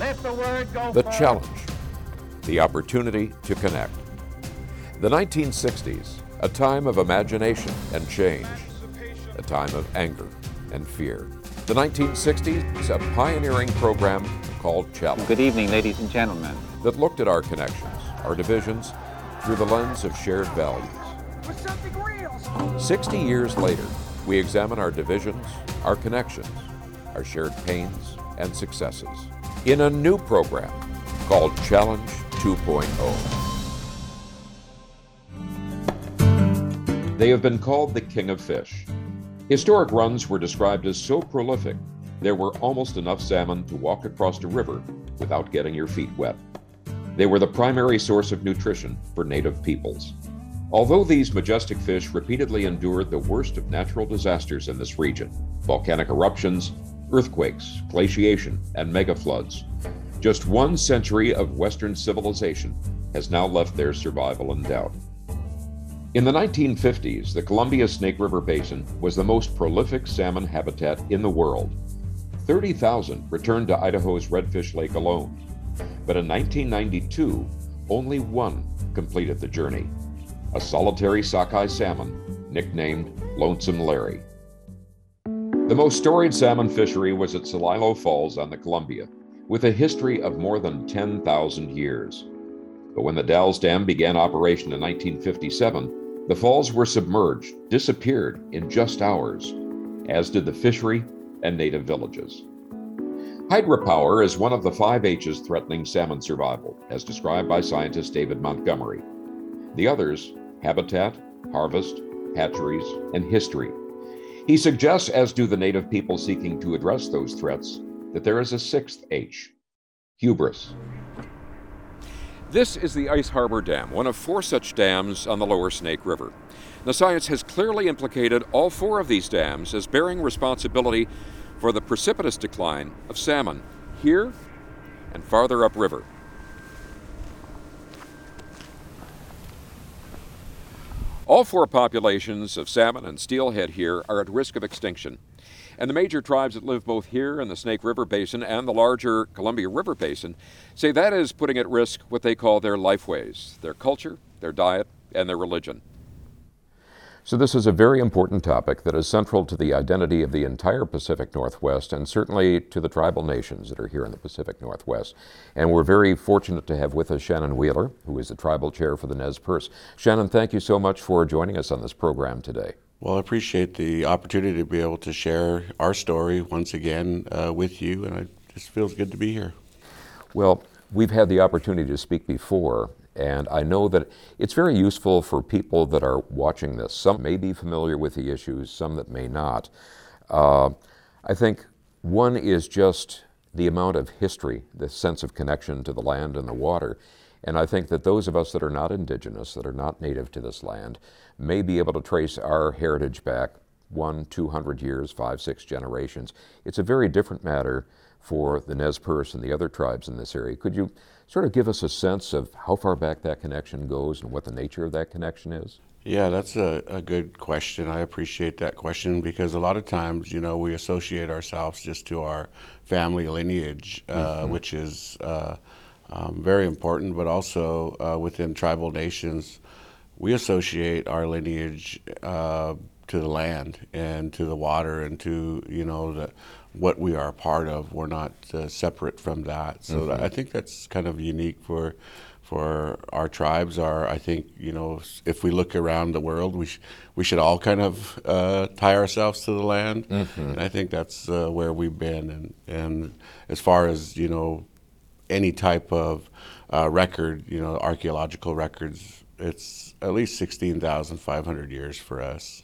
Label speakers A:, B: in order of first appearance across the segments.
A: Let the word go
B: The
A: forth.
B: challenge, the opportunity to connect. The 1960s, a time of imagination and change, a time of anger and fear. The 1960s, a pioneering program called Challenge
C: Good evening, ladies and gentlemen.
B: that looked at our connections, our divisions, through the lens of shared values.
A: Something real.
B: 60 years later, we examine our divisions, our connections, our shared pains and successes in a new program called Challenge oh. 2.0. They have been called the King of Fish. Historic runs were described as so prolific, there were almost enough salmon to walk across a river without getting your feet wet. They were the primary source of nutrition for native peoples. Although these majestic fish repeatedly endured the worst of natural disasters in this region volcanic eruptions, earthquakes, glaciation, and mega floods. Just one century of Western civilization has now left their survival in doubt. In the 1950s, the Columbia Snake River Basin was the most prolific salmon habitat in the world. 30,000 returned to Idaho's Redfish Lake alone. But in 1992, only one completed the journey a solitary sockeye salmon nicknamed Lonesome Larry. The most storied salmon fishery was at Celilo Falls on the Columbia, with a history of more than 10,000 years. But when the Dalles Dam began operation in 1957, the falls were submerged, disappeared in just hours, as did the fishery and native villages. Hydropower is one of the five H's threatening salmon survival, as described by scientist David Montgomery. The others habitat, harvest, hatcheries, and history. He suggests, as do the native people seeking to address those threats, that there is a sixth H hubris. This is the Ice Harbor Dam, one of four such dams on the lower Snake River. The science has clearly implicated all four of these dams as bearing responsibility for the precipitous decline of salmon here and farther upriver. All four populations of salmon and steelhead here are at risk of extinction. And the major tribes that live both here in the Snake River Basin and the larger Columbia River Basin say that is putting at risk what they call their lifeways, their culture, their diet, and their religion. So, this is a very important topic that is central to the identity of the entire Pacific Northwest and certainly to the tribal nations that are here in the Pacific Northwest. And we're very fortunate to have with us Shannon Wheeler, who is the tribal chair for the Nez Perce. Shannon, thank you so much for joining us on this program today.
D: Well, I appreciate the opportunity to be able to share our story once again uh, with you, and it just feels good to be here.
B: Well, we've had the opportunity to speak before, and I know that it's very useful for people that are watching this. Some may be familiar with the issues, some that may not. Uh, I think one is just the amount of history, the sense of connection to the land and the water. And I think that those of us that are not indigenous, that are not native to this land, may be able to trace our heritage back one, two hundred years, five, six generations. It's a very different matter for the Nez Perce and the other tribes in this area. Could you sort of give us a sense of how far back that connection goes and what the nature of that connection is?
D: Yeah, that's a, a good question. I appreciate that question because a lot of times, you know, we associate ourselves just to our family lineage, uh,
B: Mm-hmm.
D: which is uh, um, very important, but also uh, within tribal nations, we associate our lineage uh, to the land and to the water and to, you know, the, what we are a part of. We're not uh, separate from that. So that- I think that's kind of unique for for our tribes are I think you know if we look around the world we sh- we should all kind of uh, tie ourselves to the land and I think that's uh, where we've been and and as far as you know any type of uh, record you know archaeological records it's at least 16,500 years for us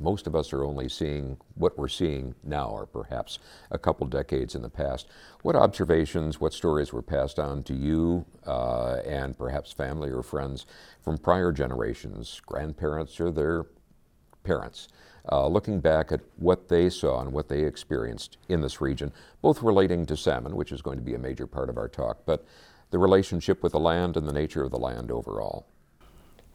B: Most of us are only seeing what we're seeing now, or perhaps a couple decades in the past. What observations, what stories were passed on to you uh, and perhaps family or friends from prior generations, grandparents or their parents, uh, looking back at what they saw and what they experienced in this region, both relating to salmon, which is going to be a major part of our talk, but the relationship with the land and the nature of the land overall?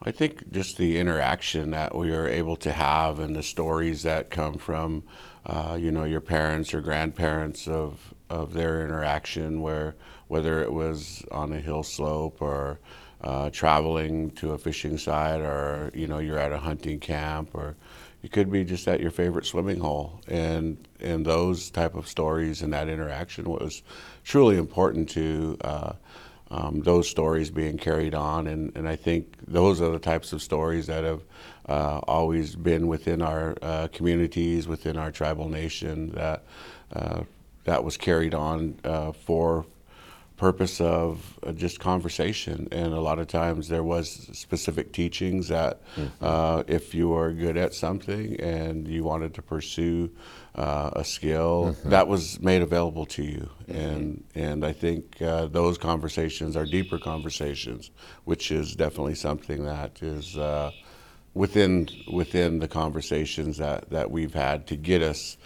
D: I think just the interaction that we are able to have and the stories that come from, uh, you know, your parents or grandparents of of their interaction, where whether it was on a hill slope or uh, traveling to a fishing site, or you know you're at a hunting camp, or you could be just at your favorite swimming hole, and and those type of stories and that interaction was truly important to. Uh, um, those stories being carried on. And, and I think those are the types of stories that have uh, always been within our uh, communities, within our tribal nation, that, uh, that was carried on uh, for purpose of uh, just conversation. And a lot of times there was specific teachings that mm-hmm. uh, if you were good at something and you wanted to pursue uh, a skill, mm-hmm. that was made available to you. Mm-hmm. And and I think uh, those conversations are deeper conversations, which is definitely something that is. Uh, within within the conversations that, that we've had to get us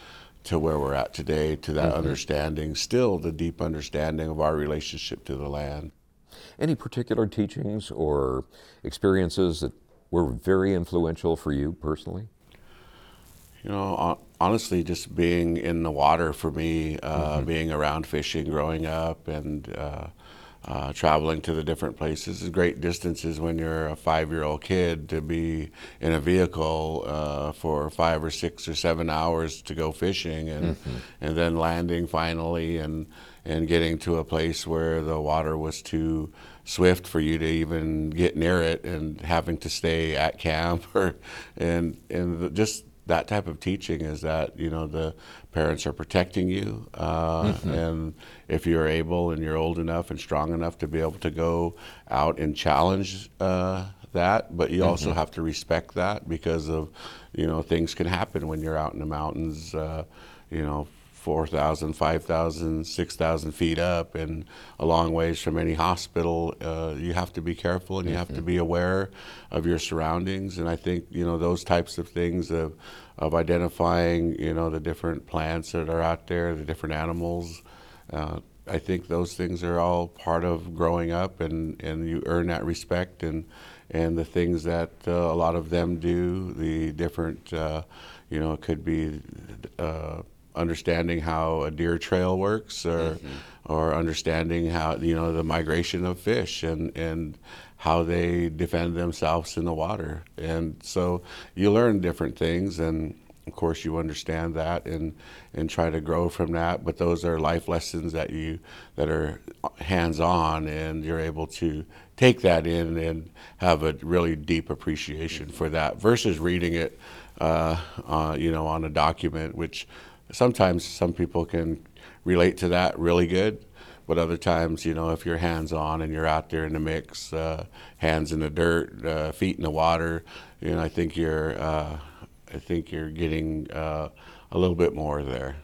D: to where we're at today, to that mm-hmm. understanding, still the deep understanding of our relationship to the land.
B: Any particular teachings or experiences that were very influential for you personally?
D: You know, honestly, just being in the water for me, uh, mm-hmm. being around fishing growing up, and uh, uh, traveling to the different places is great distances when you're a five year old kid to be in a vehicle uh, for five or six or seven hours to go fishing and mm-hmm. and then landing finally and and getting to a place where the water was too swift for you to even get near it and having to stay at camp or and and just that type of teaching is that you know the parents are protecting you, uh, mm-hmm. and if you're able and you're old enough and strong enough to be able to go out and challenge uh, that, but you mm-hmm. also have to respect that because of you know things can happen when you're out in the mountains. Uh, you know, 4,000, 5,000, 6,000 feet up and a long ways from any hospital. Uh, you have to be careful and you have to be aware of your surroundings. And I think, you know, those types of things of, of identifying, you know, the different plants that are out there, the different animals. Uh, I think those things are all part of growing up and, and you earn that respect and, and the things that uh, a lot of them do, the different, uh, you know, it could be uh, understanding how a deer trail works or mm-hmm. or understanding how you know the migration of fish and and how they defend themselves in the water. And so you learn different things and of course you understand that and and try to grow from that. But those are life lessons that you that are hands on and you're able to take that in and have a really deep appreciation for that versus reading it uh, uh, you know on a document which sometimes some people can relate to that really good but other times you know if you're hands on and you're out there in the mix uh, hands in the dirt uh, feet in the water you know i think you're uh, i think you're getting uh, a little bit more there.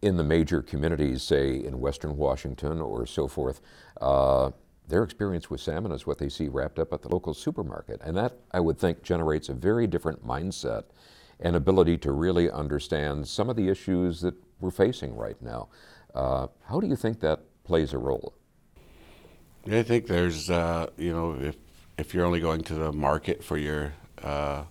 B: In the major communities say in western washington or so forth uh, their experience with salmon is what they see wrapped up at the local supermarket. And that i would think generates a very different mindset and ability to really understand some of the issues that we're facing right now. Uh, how do you think that plays a role?
D: I think there's, uh, you know, if if you're only going to the market for your uh,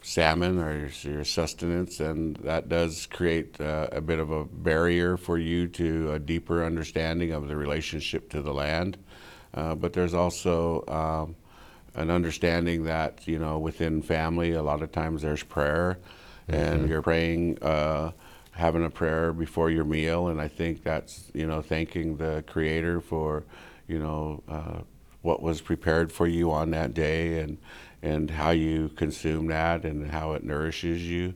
D: salmon or your, your, sustenance, and that does create uh, a bit of a barrier for you to a deeper understanding of the relationship to the land. Uh, but there's also um, an understanding that you know within family a lot of times there's prayer mm-hmm. and you're praying uh, having a prayer before your meal and i think that's you know thanking the creator for you know uh, what was prepared for you on that day and and how you consume that and how it nourishes you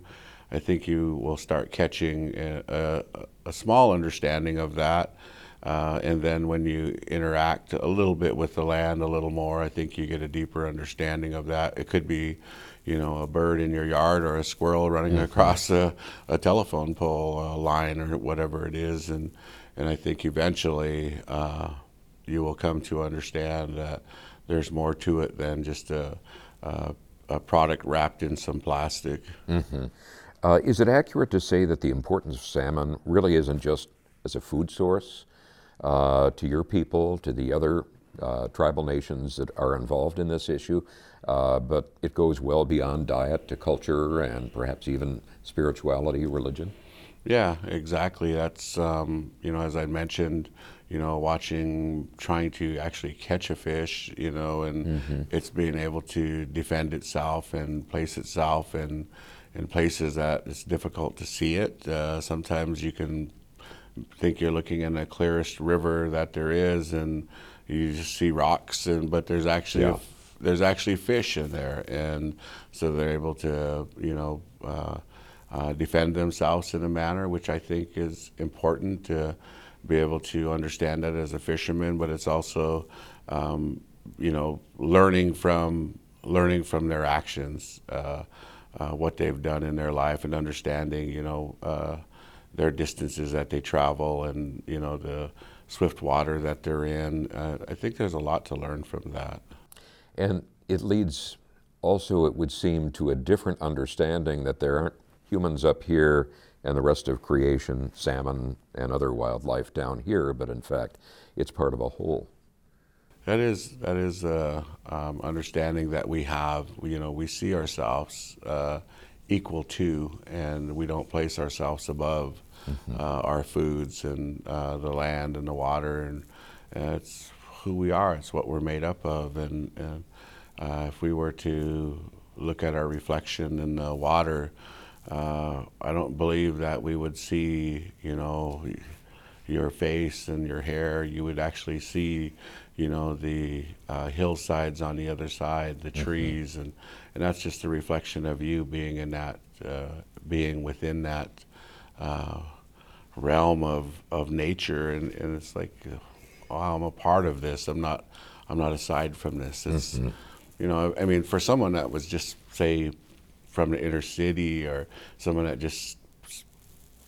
D: i think you will start catching a, a, a small understanding of that uh, and then when you interact a little bit with the land a little more, I think you get a deeper understanding of that. It could be, you know, a bird in your yard or a squirrel running mm-hmm. across a, a, telephone pole, a line, or whatever it is. And, and I think eventually uh, you will come to understand that there's more to it than just a, a, a product wrapped in some plastic.
B: Mm-hmm. Uh, is it accurate to say that the importance of salmon really isn't just as a food source? Uh, to your people, to the other uh, tribal nations that are involved in this issue, uh, but it goes well beyond diet to culture and perhaps even spirituality, religion.
D: Yeah, exactly. That's um, you know, as I mentioned, you know, watching, trying to actually catch a fish, you know, and mm-hmm. it's being able to defend itself and place itself in in places that it's difficult to see it. Uh, sometimes you can think you're looking in the clearest river that there is, and you just see rocks, and but there's actually yeah. there's actually fish in there, and so they're able to, you know. Uh, uh, defend themselves in a manner which I think is important to be able to understand that as a fisherman, but it's also, um, you know, learning from learning from their actions, uh, uh, what they've done in their life, and understanding, you know, uh, their distances that they travel, and you know the swift water that they're in. Uh, I think there's a lot to learn from that.
B: And it leads also, it would seem, to a different understanding that there aren't humans up here and the rest of creation, salmon and other wildlife down here, but in fact, it's part of a whole.
D: That is that is uh, um, understanding that we have. You know, we see ourselves uh, equal to, and we don't place ourselves above mm-hmm. uh, our foods and uh, the land and the water, and, and, it's who we are. It's what we're made up of, and, and uh, if we were to look at our reflection in the water uh, I don't believe that we would see, you know, your face and your hair. You would actually see, you know, the uh, hillsides on the other side, the mm-hmm. trees, mm-hmm. and and that's just a reflection of you being in that, uh, being within that uh, realm of of nature, and, and it's like, oh, I'm a part of this. I'm not, I'm not aside from this. It's, mm-hmm. you know, I mean, for someone that was just say from the inner city or someone that just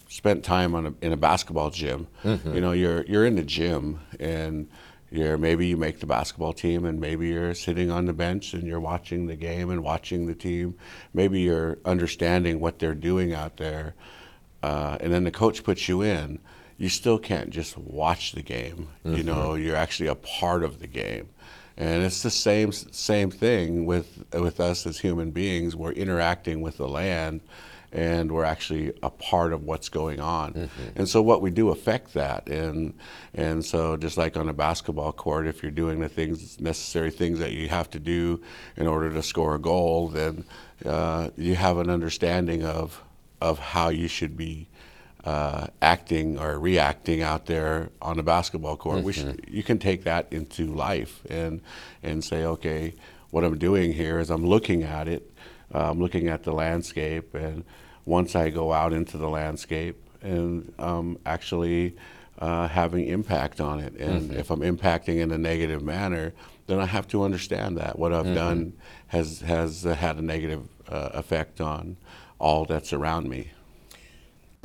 D: spent time on a, in a basketball gym. Mm-hmm. You know, you're you're in the gym and you're maybe you make the basketball team and maybe you're sitting on the bench and you're watching the game and watching the team. Maybe you're understanding what they're doing out there, uh, and then the coach puts you in. You still can't just watch the game. Mm-hmm. You know, you're actually a part of the game. And it's the same same thing with with us as human beings. We're interacting with the land, and we're actually a part of what's going on. Mm-hmm. And so what we do affect that. And and so just like on a basketball court, if you're doing the things necessary things that you have to do in order to score a goal, then uh, you have an understanding of of how you should be uh, acting or reacting out there on the basketball court. Mm-hmm. Should, you can take that into life and and say, okay, what I'm doing here is I'm looking at it, uh, I'm looking at the landscape, and once I go out into the landscape and um, actually uh, having impact on it, and mm-hmm. if I'm impacting in a negative manner, then I have to understand that what I've mm-hmm. done has has had a negative uh, effect on all that's around me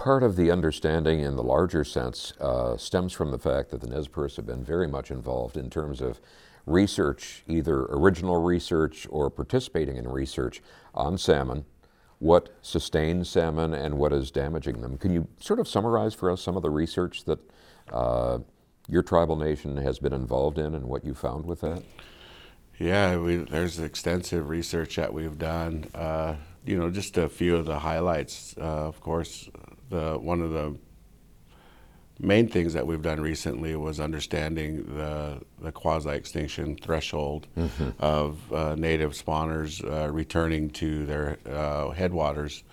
B: part of the understanding in the larger sense uh, stems from the fact that the Nez Perce have been very much involved in terms of research, either original research or participating in research on salmon, what sustains salmon and what is damaging them. Can you sort of summarize for us some of the research that uh, your tribal nation has been involved in and what you found with that?
D: Yeah, we, there's extensive research that we've done. Uh, you know, just a few of the highlights. Uh, of course, the one of the main things that we've done recently was understanding the, the quasi-extinction threshold mm-hmm. of uh, native spawners uh, returning to their uh, headwaters.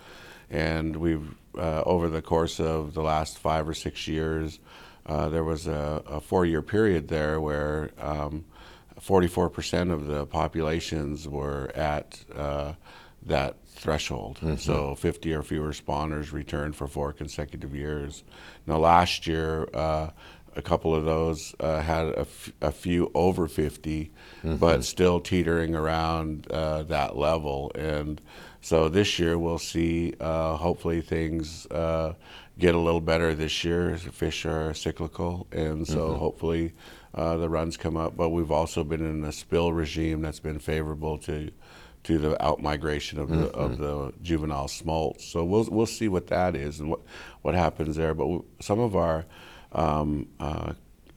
D: And we've, uh, over the course of the last five or six years, uh, there was a, a, four-year period there where um, 44% of the populations were at uh, that threshold. Mm-hmm. So 50 or fewer spawners returned for four consecutive years. Now, last year, uh, a couple of those uh, had a, f- a few over 50, mm-hmm. but still teetering around uh, that level. And so this year we'll see, uh, hopefully, things uh, get a little better this year. Fish are cyclical, and so mm-hmm. hopefully uh, the runs come up. But we've also been in a spill regime that's been favorable to to the outmigration of the mm-hmm. of the juvenile smolts. So we'll we'll see what that is and what what happens there. But we, some of our um, uh,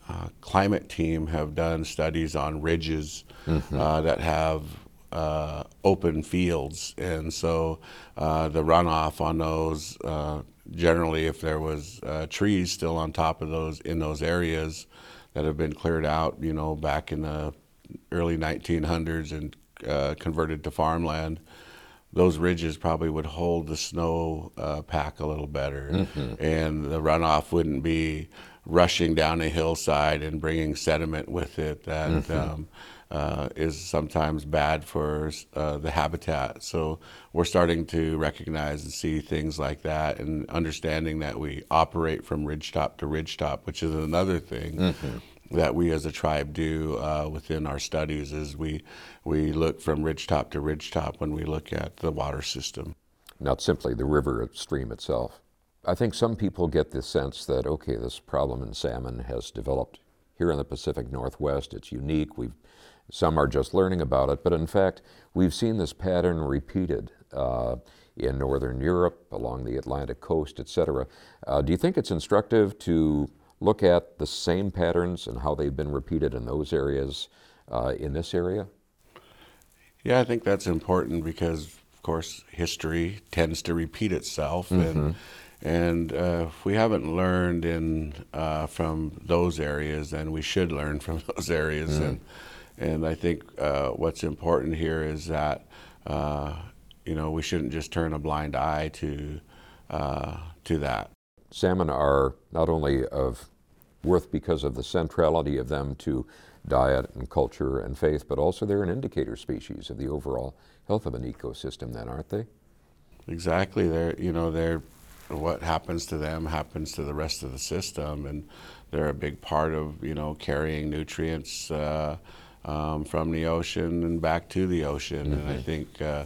D: uh, climate team have done studies on ridges mm-hmm. uh, that have uh, open fields, and so uh, the runoff on those uh, generally, if there was uh, trees still on top of those in those areas that have been cleared out, you know, back in the early 1900s and uh, converted to farmland, those ridges probably would hold the snow uh, pack a little better, mm-hmm. and the runoff wouldn't be rushing down a hillside and bringing sediment with it that mm-hmm. um, uh, is sometimes bad for uh, the habitat. So we're starting to recognize and see things like that, and understanding that we operate from ridgetop to ridgetop, which is another thing. Mm-hmm. That we as a tribe do uh, within our studies is we we look from ridgetop to ridgetop when we look at the water system.
B: Not simply the river stream itself. I think some people get the sense that okay, this problem in salmon has developed here in the Pacific Northwest. It's unique. We've some are just learning about it, but in fact, we've seen this pattern repeated uh, in Northern Europe, along the Atlantic coast, etc. Uh, do you think it's instructive to look at the same patterns and how they've been repeated in those areas uh, in this area?
D: Yeah, I think that's important because, of course, history tends to repeat itself, mm-hmm. and and uh, if we haven't learned in uh, from those areas, then we should learn from those areas mm. and and I think uh, what's important here is that uh, you know we shouldn't just turn a blind eye to uh, to that.
B: Salmon are not only of worth because of the centrality of them to diet and culture and faith, but also they're an indicator species of the overall health of an ecosystem. Then, aren't they?
D: Exactly. They're you know they're what happens to them happens to the rest of the system, and they're a big part of you know carrying nutrients. Uh, um, from the ocean and back to the ocean. Mm-hmm. And I mm-hmm. think, uh,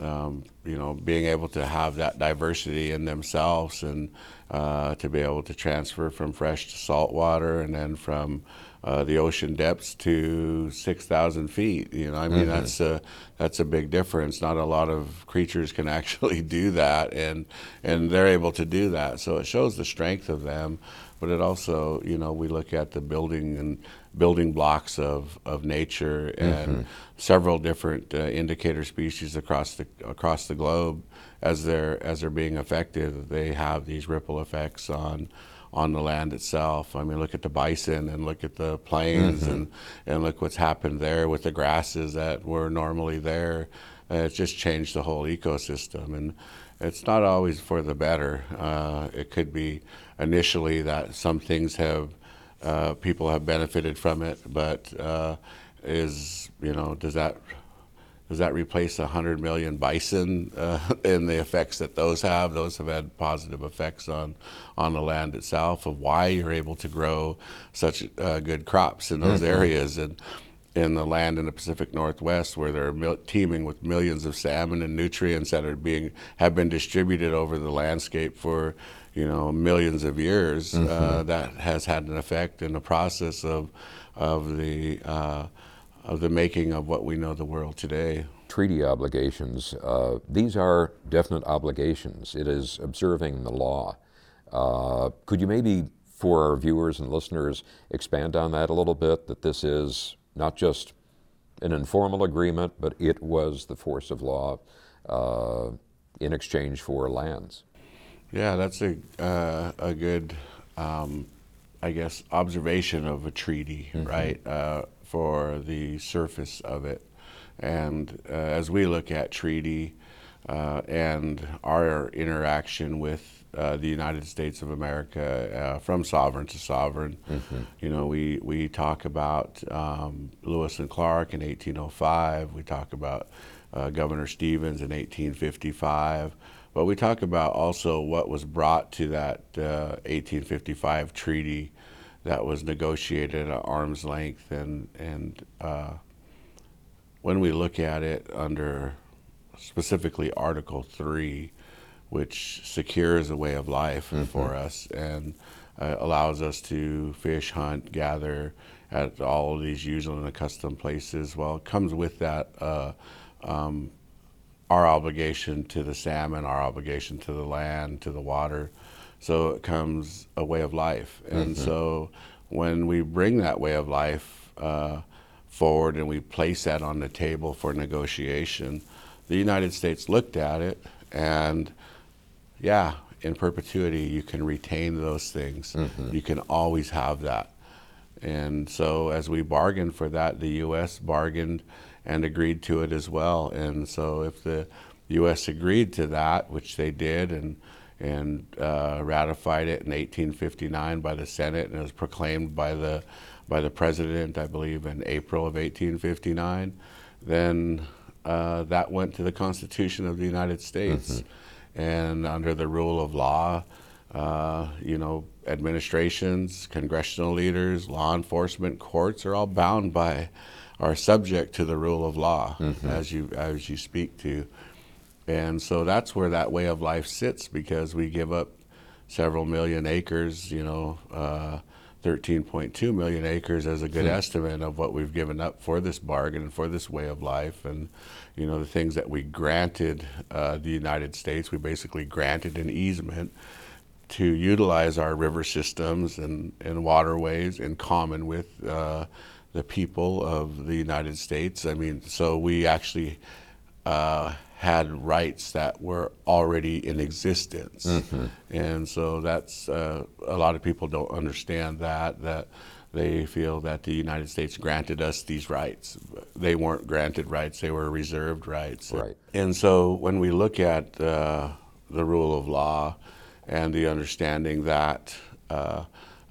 D: um, you know, being able to have that diversity in themselves and uh, to be able to transfer from fresh to salt water and then from uh, the ocean depths to 6,000 feet. You know, I mean, mm-hmm. that's a that's a big difference. Not a lot of creatures can actually do that, and and they're able to do that. So it shows the strength of them, but it also, you know, we look at the building and building blocks of, of nature and mm-hmm. several different uh, indicator species across the across the globe as they're as they're being affected they have these ripple effects on on the land itself. I mean, look at the bison and look at the plains mm-hmm. and, and look what's happened there with the grasses that were normally there. Uh, it's just changed the whole ecosystem. And it's not always for the better. Uh, it could be initially that some things have uh, people have benefited from it, but uh, is you know does that does that replace a hundred million bison uh, and the effects that those have? Those have had positive effects on on the land itself of why you're able to grow such uh, good crops in those mm-hmm. areas and in the land in the Pacific Northwest where they're mil- teeming with millions of salmon and nutrients that are being have been distributed over the landscape for you know millions of years uh, mm-hmm. uh, that has had an effect in the process of of the uh, of the making of what we know the world today.
B: Treaty obligations. Uh, these are definite obligations. It is observing the law. Uh, could you maybe, for our viewers and listeners, expand on that a little bit? That this is not just an informal agreement, but it was the force of law uh, in exchange for lands.
D: Yeah, that's a uh, a good, um, I guess, observation of a treaty, mm-hmm. right? Uh, for the surface of it, and uh, as we look at treaty uh, and our interaction with uh, the United States of America uh, from sovereign to sovereign. Mm-hmm. You know, we, we talk about um, Lewis and Clark in 1805. We talk about uh, Governor Stevens in 1855. But we talk about also what was brought to that 1855 uh, treaty that was negotiated at arm's length. And, and uh, when we look at it under specifically Article 3, which secures a way of life mm-hmm. for us and uh, allows us to fish, hunt, gather at all of these usual and accustomed places. Well, it comes with that uh, um, our obligation to the salmon, our obligation to the land, to the water. So it comes a way of life. And mm-hmm. so when we bring that way of life uh, forward and we place that on the table for negotiation, the United States looked at it and yeah, in perpetuity, you can retain those things. You can always have that. And so, as we bargained for that, the U.S. bargained and agreed to it as well. And so, if the U.S. agreed to that, which they did, and and uh, ratified it in 1859 by the Senate, and it was proclaimed by the by the president, I believe, in April of 1859, then uh, that went to the Constitution of the United States, and under the rule of law, uh, you know, administrations, congressional leaders, law enforcement, courts are all bound by, are subject to the rule of law, as you as you speak to, and so that's where that way of life sits because we give up several million acres, you know. Uh, 13.2 million acres as a good estimate of what we've given up for this bargain and for this way of life. And you know the things that we granted uh, the united states we basically granted an easement to utilize our river systems and, and waterways in common with uh, the people of the united states i mean so we actually uh, had rights that were already in existence, and so that's uh, a lot of people don't understand that that they feel that the United States granted us these rights. They weren't granted rights; they were reserved rights.
B: Right.
D: And so when we look at uh, the rule of law and the understanding that.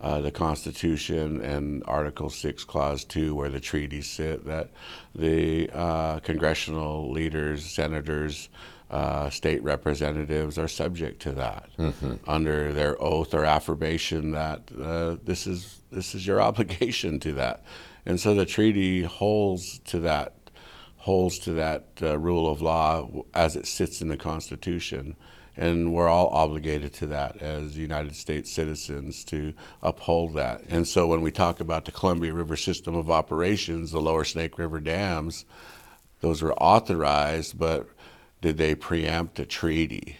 D: Uh, the Constitution and Article 6, Clause 2, where the treaties sit, that the uh, congressional leaders, senators, uh, state representatives are subject to that under their oath or affirmation that uh, this is this is your obligation to that, and so the treaty holds to that holds to that uh, rule of law as it sits in the Constitution. And we're all obligated to that as United States citizens to uphold that. And so when we talk about the Columbia River System of Operations, the Lower Snake River dams, those were authorized, but did they preempt a treaty?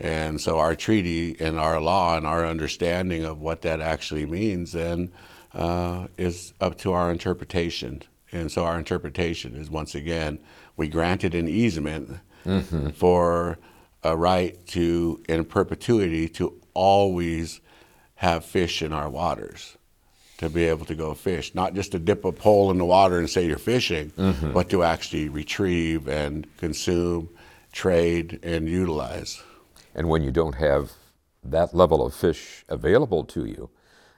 D: And so our treaty and our law and our understanding of what that actually means then uh, is up to our interpretation. And so our interpretation is once again, we granted an easement for a right to, in perpetuity, to always have fish in our waters, to be able to go fish, not just to dip a pole in the water and say you're fishing, but to actually retrieve and consume, trade, and utilize.
B: And when you don't have that level of fish available to you,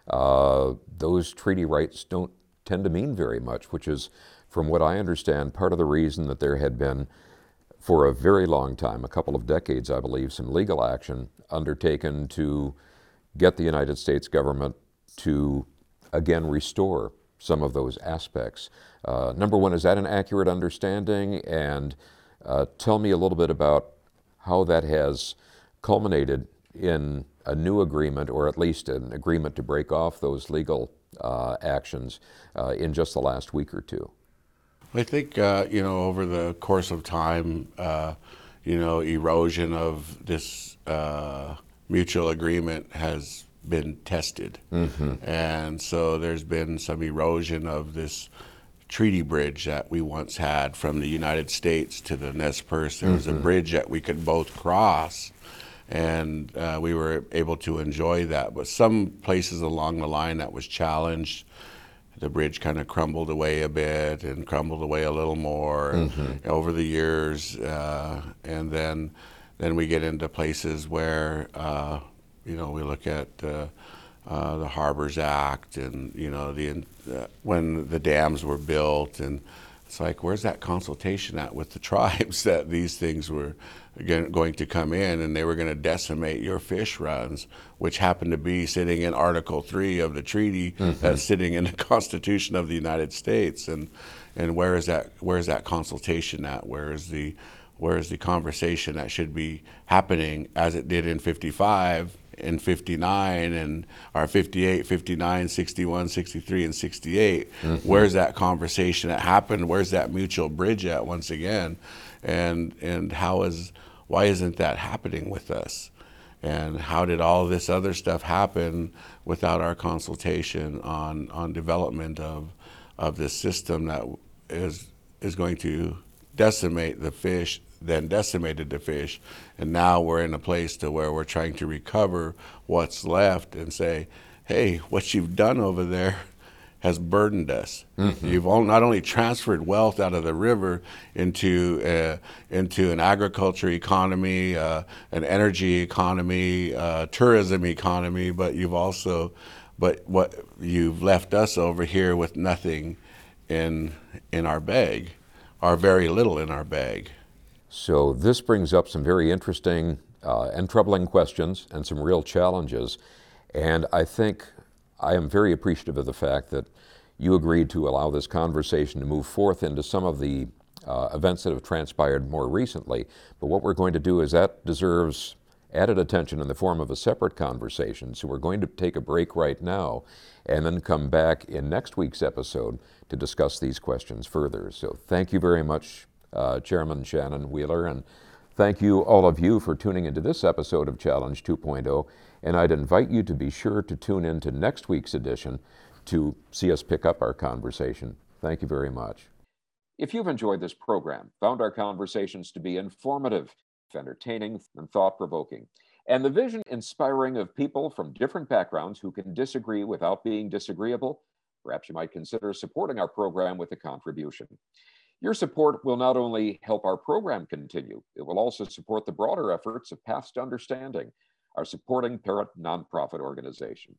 B: uh, those treaty rights don't tend to mean very much, which is, from what I understand, part of the reason that there had been, for a very long time, a couple of decades, I believe, some legal action undertaken to get the United States government to again restore some of those aspects. Uh, number one, is that an accurate understanding? And uh, tell me a little bit about how that has culminated in a new agreement, or at least an agreement to break off those legal uh, actions uh, in just the last week or two.
D: I think uh, you know over the course of time, uh, you know, erosion of this uh, mutual agreement has been tested, and so there's been some erosion of this treaty bridge that we once had from the United States to the Nez Perce. There was a bridge that we could both cross, and uh, we were able to enjoy that. But some places along the line that was challenged the bridge kind of crumbled away a bit and crumbled away a little more over the years, uh, and then then we get into places where uh, you know we look at uh, uh, the Harbors Act and you know the uh, when the dams were built and it's like where's that consultation at with the tribes that these things were going to come in and they were going to decimate your fish runs which happened to be sitting in article 3 of the treaty mm-hmm. that's sitting in the constitution of the united states. And and where is that where is that consultation at? Where is the where is the conversation that should be happening as it did in 55 and 59 and or 58 59 61 63 and 68 mm-hmm. where's that conversation that happened? Where's that mutual bridge at once again? And and how is why isn't that happening with us? And how did all this other stuff happen without our consultation on on development of of this system that is is going to decimate the fish then decimated the fish. And now we're in a place to where we're trying to recover what's left and say, hey, what you've done over there has burdened us. Mm-hmm. You've not only transferred wealth out of the river into uh, into an agriculture economy, uh, an energy economy, uh, tourism economy, but you've also, but what you've left us over here with nothing in in our bag, or very little in our bag.
B: So this brings up some very interesting uh, and troubling questions and some real challenges, and I think I am very appreciative of the fact that you agreed to allow this conversation to move forth into some of the uh, events that have transpired more recently. But what we're going to do is that deserves added attention in the form of a separate conversation. So we're going to take a break right now and then come back in next week's episode to discuss these questions further. So thank you very much, uh, Chairman Shannon Wheeler, and thank you all of you for tuning into this episode of Challenge 2.0 and I'd invite you to be sure to tune in to next week's edition to see us pick up our conversation. Thank you very much. If you've enjoyed this program, found our conversations to be informative, entertaining, and thought provoking, and the vision inspiring of people from different backgrounds who can disagree without being disagreeable, perhaps you might consider supporting our program with a contribution. Your support will not only help our program continue, it will also support the broader efforts of Paths to Understanding our supporting parent nonprofit organization.